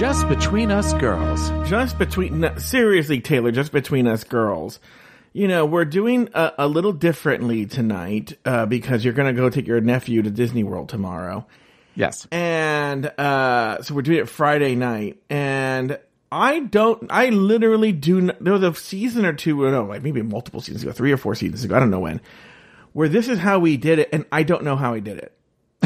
Just between us girls. Just between, no, seriously, Taylor, just between us girls. You know, we're doing a, a little differently tonight uh, because you're going to go take your nephew to Disney World tomorrow. Yes. And uh, so we're doing it Friday night. And I don't, I literally do, not, there was a season or two, no, like maybe multiple seasons ago, three or four seasons ago, I don't know when, where this is how we did it. And I don't know how I did it.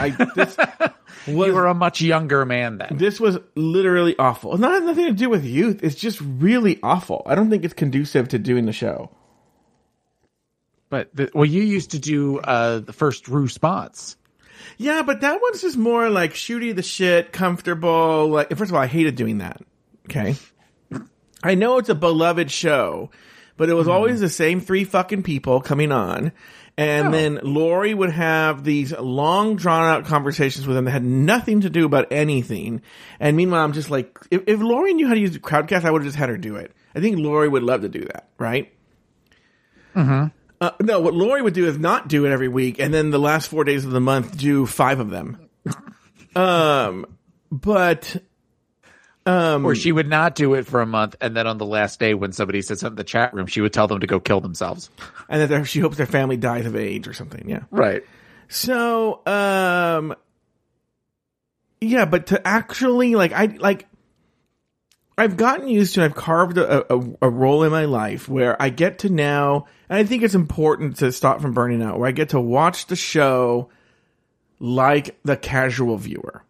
I, this was, You were a much younger man then. this was literally awful. It's not nothing to do with youth. It's just really awful. I don't think it's conducive to doing the show. But the, well, you used to do uh, the first response. Yeah, but that one's just more like shooty the shit, comfortable. Like, first of all, I hated doing that. Okay. I know it's a beloved show, but it was always the same three fucking people coming on. And Oh. then Lori would have these long drawn out conversations with them that had nothing to do about anything. And meanwhile, I'm just like, if, if Lori knew how to use Crowdcast, I would have just had her do it. I think Lori would love to do that, right? Uh, no, what Lori would do is not do it every week, and then the last four days of the month do five of them. um, but um, Or she would not do it for a month, and then on the last day, when somebody said something in the chat room, she would tell them to go kill themselves. and that she hopes their family dies of age or something. Yeah. Right. So, um, yeah, but to actually like, I like, I've gotten used to, I've carved a, a, a role in my life where I get to now, and I think it's important to stop from burning out, where I get to watch the show like the casual viewer.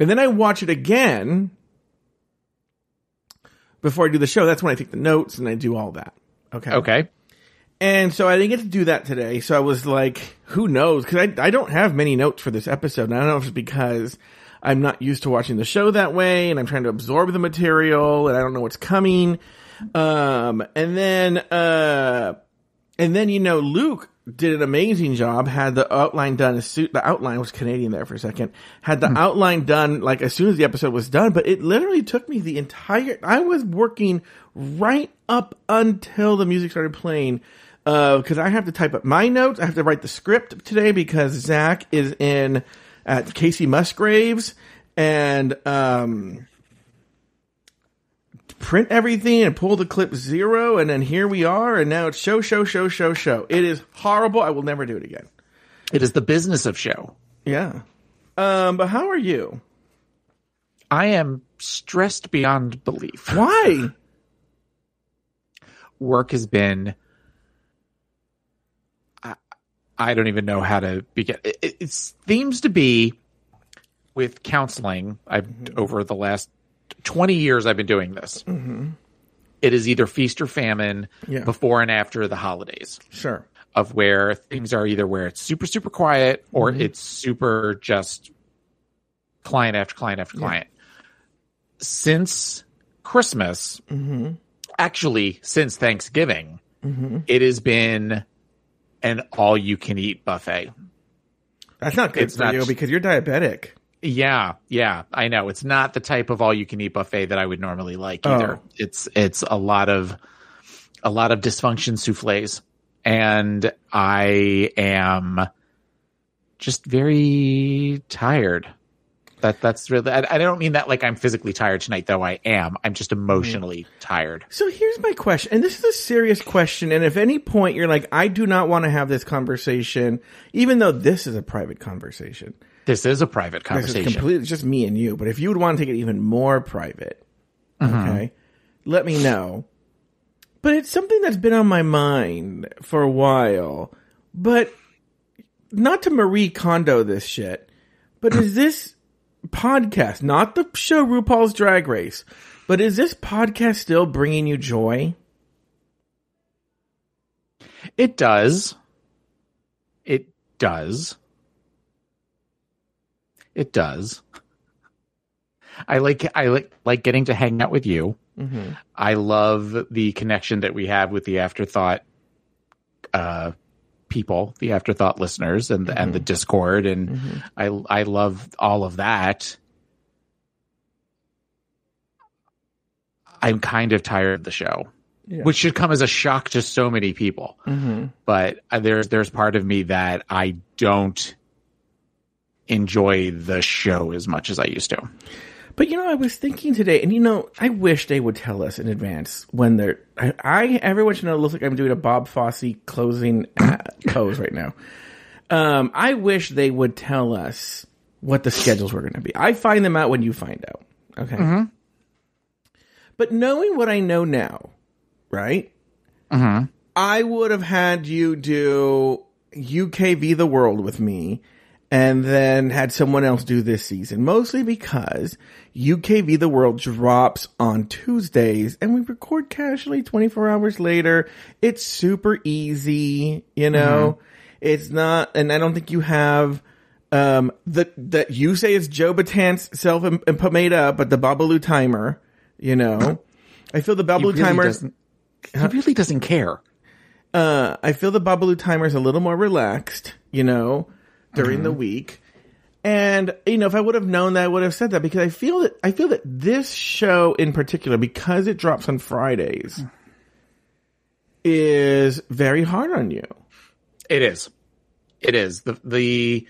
And then I watch it again before I do the show. That's when I take the notes and I do all that. Okay. Okay. And so I didn't get to do that today. So I was like, who knows? Cause I, I don't have many notes for this episode. And I don't know if it's because I'm not used to watching the show that way and I'm trying to absorb the material and I don't know what's coming. Um, and then, uh, and then, you know, Luke did an amazing job, had the outline done as soon, the outline was Canadian there for a second, had the outline done like as soon as the episode was done, but it literally took me the entire, I was working right up until the music started playing. Uh, cause I have to type up my notes. I have to write the script today because Zach is in at Kacey Musgraves and, um, print everything and pull the clip zero and then here we are and now it's show show show show show it is horrible i will never do it again It is the business of show. yeah um but how are you I am stressed beyond belief. why Work has been. I, I don't even know how to begin. It, it, seems to be with counseling. I've over the last twenty years I've been doing this. Mm-hmm. It is either feast or famine Yeah. before and after the holidays. sure of where things are either where it's super super quiet or mm-hmm. it's super just client after client after client. Since Christmas, mm-hmm. actually since Thanksgiving, it has been an all you can eat buffet. that's not good It's for not- you because you're diabetic Yeah, yeah, I know. It's not the type of all you can eat buffet that I would normally like either. Oh. It's it's a lot of a lot of dysfunction souffles. And I am just very tired. That that's really I, I don't mean that like I'm physically tired tonight though I am. I'm just emotionally tired. so here's my question and this is a serious question and if any point you're like i do not want to have this conversation even though this is a private conversation This is a private This conversation. is completely just me and you. But if you would want to take it even more private, Mm-hmm. okay, let me know. But it's something that's been on my mind for a while. But not to Marie Kondo this shit. But is this podcast, not the show RuPaul's Drag Race, but is this podcast still bringing you joy? It does. It does. It does. I like I like like getting to hang out with you. I love the connection that we have with the afterthought uh people, the afterthought listeners and the, and the Discord and I I love all of that. I'm kind of tired of the show which should come as a shock to so many people. But uh, there's there's part of me that I don't enjoy the show as much as I used to. But you know, I was thinking today, and you know, I wish they would tell us in advance when they're. I, I every once in a while look like I'm doing a Bob Fosse closing pose right now. Um, I wish they would tell us what the schedules were going to be. I find them out when you find out. Okay. But knowing what I know now, right? I would have had you do UKV the world with me and then had someone else do this season, mostly because UKV the world drops on Tuesdays and we record casually 24 hours later. It's super easy, you know? It's not, and I don't think you have, um, the, that you say it's Joe Betance self and im- made up, but the Babalu timer, you know? I feel the Babalu really timer. He really doesn't care. uh, I feel the Babalu timer is a little more relaxed, you know, during the mm-hmm. week. And, you know, if I would have known that, I would have said that because I feel that, I feel that this show in particular, because it drops on Fridays, hmm. is very hard on you. It is. It is. The the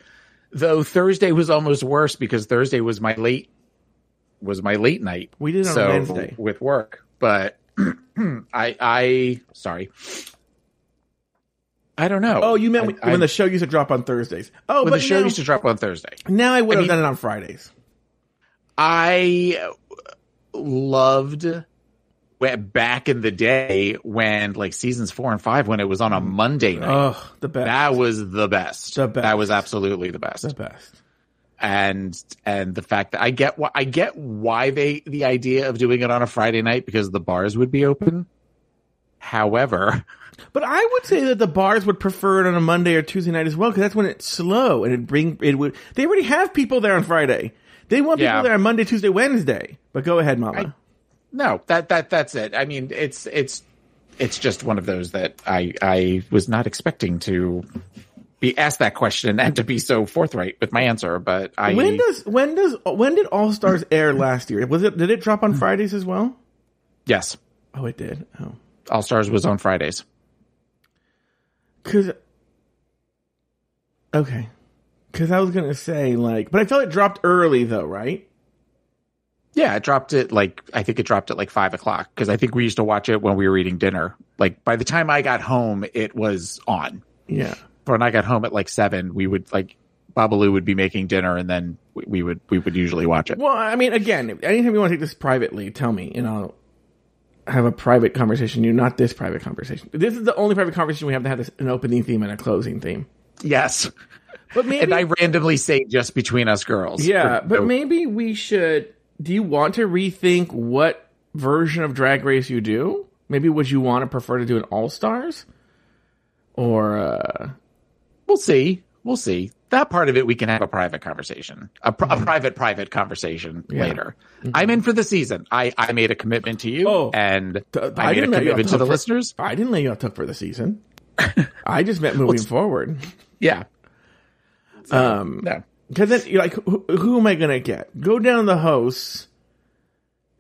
though Thursday was almost worse because Thursday was my late was my late night. We did it on so, Wednesday. with work. But I I sorry. I don't know. Oh, you meant I- when I- the show used to drop on Thursdays. Oh, when but the show now, used to drop on Thursday. now I would have mean- done it on Fridays. I loved went back in the day when like seasons four and five when it was on a Monday night. Oh, the best. that was the best. The best. That was absolutely the best. the best. and and the fact that I get why I get why they the idea of doing it on a Friday night because the bars would be open. However, But I would say that the bars would prefer it on a Monday or Tuesday night as well, because that's when it's slow and it bring it would. They already have people there on Friday. They want people Yeah. there on Monday, Tuesday, Wednesday. But go ahead, Mama. no, that that that's it. I mean, it's it's it's just one of those that I I was not expecting to be asked that question and to be so forthright with my answer. But I when does when does when did All Stars air last year? Was it did it drop on Fridays as well? yes, Oh, it did. Oh, All Stars was on Fridays. because okay, because I was gonna say like, but I felt it dropped early though, right? Yeah, it dropped it like I think it dropped at like five o'clock because I think we used to watch it when we were eating dinner. Like by the time I got home, it was on. Yeah. but When I got home at like seven, we would like Babalu would be making dinner, and then we, we would we would usually watch it. Well, I mean, again, anytime you want to take this privately, tell me, and I'll have a private conversation. You not this private conversation. This is the only private conversation we have to have this, an opening theme and a closing theme. Yes, But maybe, and I randomly say just between us girls. yeah, but no- maybe we should. Do you want to rethink what version of Drag Race you do? Maybe would you want to prefer to do an All Stars, or uh, we'll see. We'll see. That part of it, we can have a private conversation, a, pr- a private, private conversation later. I'm in for the season. I, I made a commitment to you, Oh. and Th- I, made a didn't let you commitment to the for- listeners. I didn't lay you off for the season. I just meant moving forward. Yeah. Um, No. Because then you're like, who, who am I gonna get? Go down the hosts.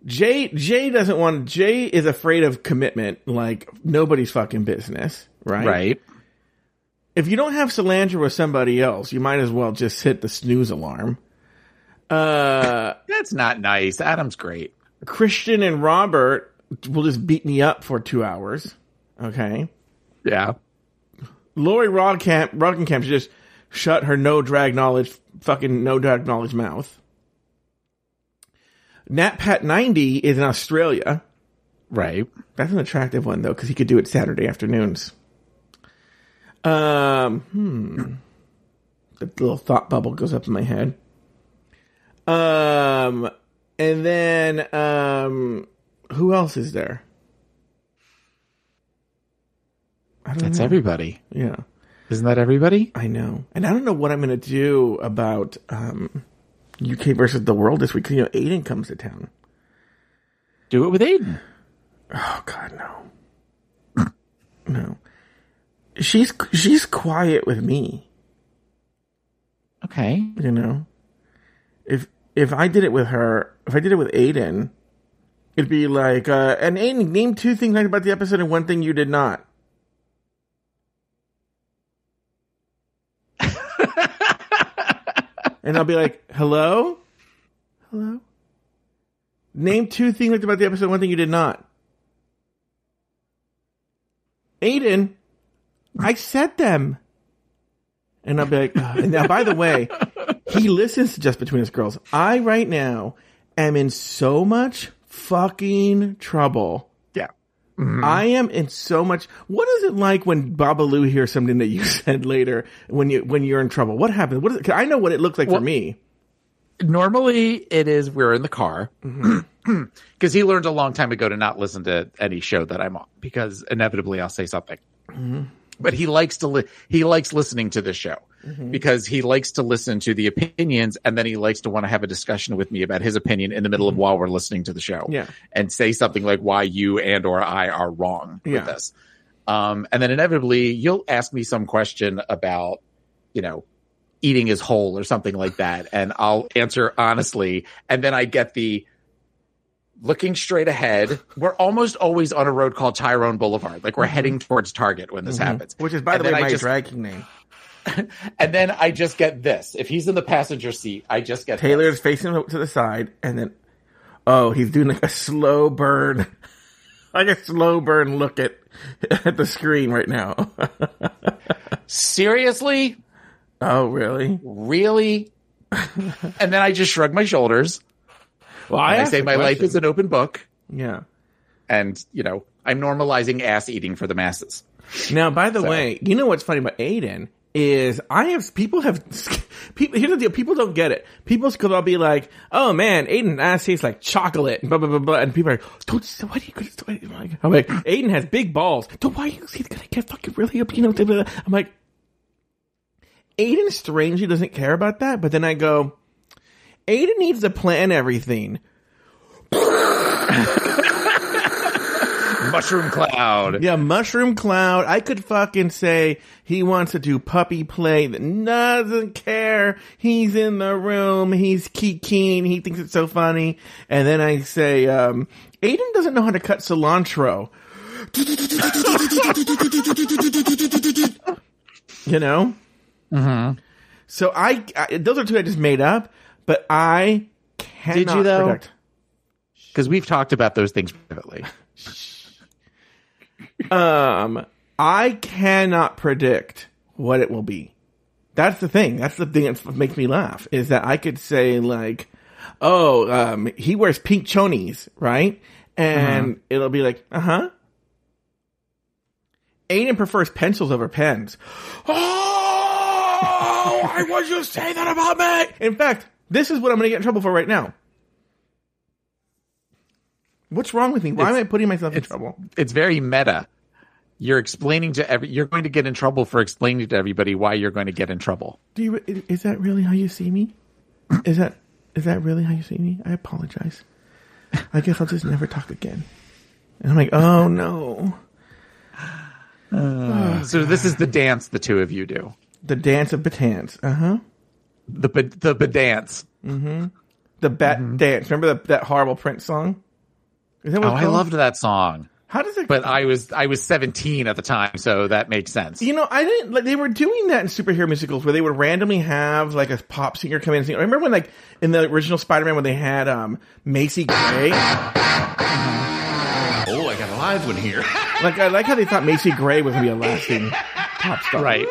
Jay Jay doesn't want. Jay is afraid of commitment, like nobody's fucking business, right? Right. If you don't have Solandra with somebody else, you might as well just hit the snooze alarm. Uh, That's not nice. Adam's great. Christian and Robert will just beat me up for two hours. Okay. Yeah. Lori Rodcamp, Rodcamp should just shut her no drag knowledge, fucking no drag knowledge mouth. NatPat90 is in Australia. Right. That's an attractive one though, because he could do it Saturday afternoons. Um, hmm. The little thought bubble goes up in my head. Um, and then, um, who else is there? That's know. everybody. Yeah. Isn't that everybody? I know. And I don't know what I'm going to do about um, UK versus the world this week. 'cause, You know, Aiden comes to town. Do it with Aiden. Oh God, no, no. She's she's quiet with me. Okay. You know, if if I did it with her, if I did it with Aiden, it'd be like, uh, and Aiden, name two things about the episode and one thing you did not. and I'll be like, hello, hello. Name two things about the episode. One thing you did not. Aiden, I said them. And I'll be like, "Ugh." and now, by the way, he listens to Just Between Us Girls. I, right now, am in so much fucking trouble. Yeah. Mm-hmm. I am in so much. What is it like when Babalu hears something that you said later when you when you're in trouble? What happened? What is it? 'cause I know what it looks like for me. Normally, it is we're in the car mm-hmm. because he learned a long time ago to not listen to any show that I'm on because inevitably I'll say something. Mm-hmm. But he likes to li- he likes listening to the show because he likes to listen to the opinions and then he likes to want to have a discussion with me about his opinion in the middle of while we're listening to the show. Yeah. and say something like why you and or I are wrong Yeah. with this. Um, and then inevitably you'll ask me some question about, you know, eating is whole or something like that. And I'll answer honestly. And then I get the looking straight ahead. We're almost always on a road called Tyrone Boulevard. Like we're mm-hmm. heading towards Target when this mm-hmm. happens. Which is, by And the way, my just- drag king name. And then I just get this. If he's in the passenger seat, I just get Taylor's this. facing to the side, and then, oh, he's doing like a slow burn, like a slow burn look at at the screen right now. Seriously? oh, really? Really? and then I just shrug my shoulders. Well, I, asked say my life is an open book. yeah. And, you know, I'm normalizing ass eating for the masses. Now, by the So- way, you know what's funny about Aiden is I have people have people. Here's the deal: people don't get it. People because I'll be like, "Oh man, Aiden ass tastes like chocolate," and blah blah blah blah, and people are like, "Don't why do you?" Why do you like, I'm like, Aiden has big balls. Don't why you he's gonna get fucking really up, you know? blah, blah, blah." I'm like, Aiden strangely doesn't care about that, but then I go, Aiden needs to plan everything. Mushroom cloud. Yeah, Mushroom Cloud. I could fucking say he wants to do puppy play that doesn't care. He's in the room. He's keen. He thinks it's so funny. And then I say, um, Aiden doesn't know how to cut cilantro. you know? Mm-hmm. So I, I, those are two I just made up, but I cannot you, though? predict. Because we've talked about those things privately. Um, I cannot predict what it will be. That's the thing. That's the thing that makes me laugh is that I could say like, oh, um, he wears pink chonies, right? And it'll be like, uh huh. Aiden prefers pencils over pens. Oh, why would you to say that about me? In fact, this is what I'm going to get in trouble for right now. What's wrong with me? Why am I putting myself in trouble? It's very meta. You're explaining to every, you're going to get in trouble for explaining to everybody why you're going to get in trouble. Do you, is that really how you see me? Is that is that really how you see me? I apologize. I guess I'll just never talk again. And I'm like, oh no, So this is the dance the two of you do. the dance of batans. Uh huh. The ba- the ba- dance. Mm-hmm. The bat mm-hmm. dance. Remember the, that horrible Prince song? Is that what Oh, I loved that song. How does it? But I was I was 17 at the time, so that makes sense. you know, I didn't like they were doing that in superhero musicals where they would randomly have like a pop singer come in and sing. I remember when like in the original Spider-Man when they had um Macy Gray. Mm-hmm. Oh, I got a live one here. Like I like how they thought Macy Gray was gonna be a lasting pop star. Right.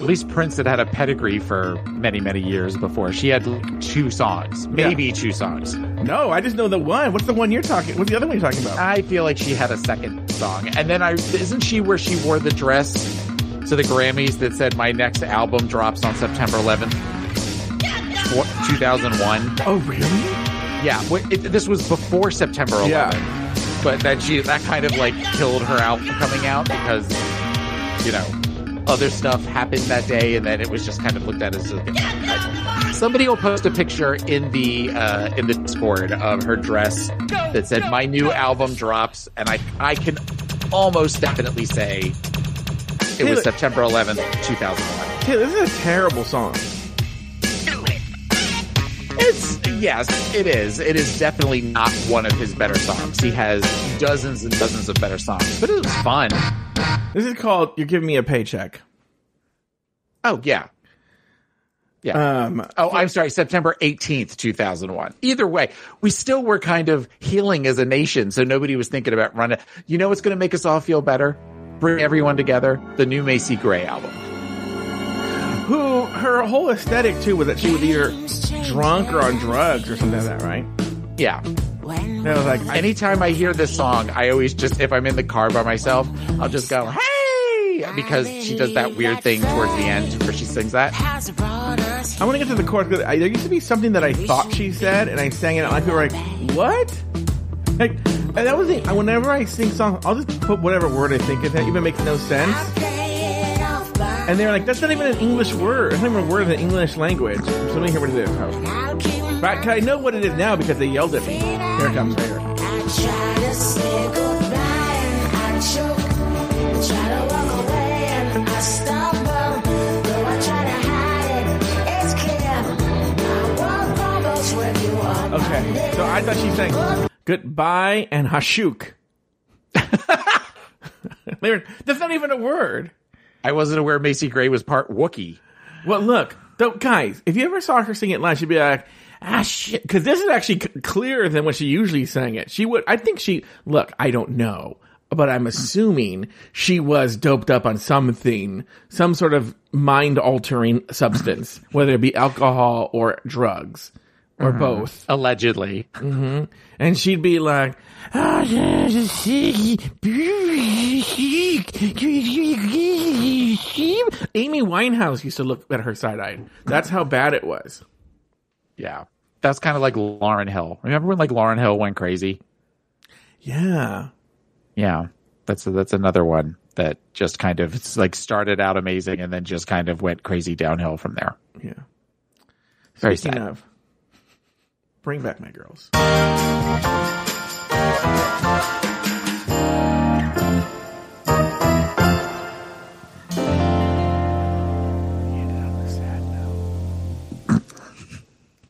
At least Prince had had a pedigree for many, many years before. She had two songs, maybe two songs. No, I just know the one. What's the one you're talking? What's the other one you're talking about? I feel like she had a second song. And then I isn't she where she wore the dress to the Grammys that said my next album drops on September 11th, 2001. oh, really? Yeah, it, this was before September 11th. Yeah. But that she that kind of like killed her album coming out because you know other stuff happened that day, and then it was just kind of looked at as a, somebody will post a picture in the uh, in the Discord of her dress that said my new album drops, and I I can almost definitely say it was September 11th, 2001. Hey, this is a terrible song. It's yes, it is. It is definitely not one of his better songs. He has dozens and dozens of better songs, but it was fun. This is called "You're Giving Me a Paycheck." Oh yeah, Yeah. Um, oh, I'm sorry, September 18th, 2001. Either way, we still were kind of healing as a nation, so nobody was thinking about running. You know what's going to make us all feel better? Bring everyone together. The new Macy Gray album. who her whole aesthetic too was that she was either drunk or on drugs or something like that, right? Yeah. And I like, Anytime I hear this song, I always just, if I'm in the car by myself, I'll just go, hey, because she does that weird thing towards the end where she sings that. I want to get to the chorus because there used to be something that I thought she said, and I sang it, and people were like, "What?" Like, and that was the. Whenever I sing songs, I'll just put whatever word I think it even makes no sense. And they're like, "That's not even an English word. It's not even a word in the English language." So let me hear what it is. But I know what it is now because they yelled at me. Here it comes. Here. Okay, so I thought she sang goodbye and hashuk. That's not even a word. I wasn't aware Macy Gray was part Wookiee. Well, look, though, guys, if you ever saw her sing it live, she'd be like, ah, shit. Because this is actually c- clearer than what she usually sang it. She would, I think she, look, I don't know, but I'm assuming she was doped up on something, some sort of mind altering substance, whether it be alcohol or drugs or both. Allegedly. And she'd be like, "Ah, Amy Winehouse used to look at her side eyed. That's how bad it was. Yeah. That's kind of like Lauryn Hill. Remember when like Lauryn Hill went crazy? Yeah. Yeah. That's that's another one that just kind of it's like started out amazing and then just kind of went crazy downhill from there. Yeah. Very Speaking sad. of, bring back my girls.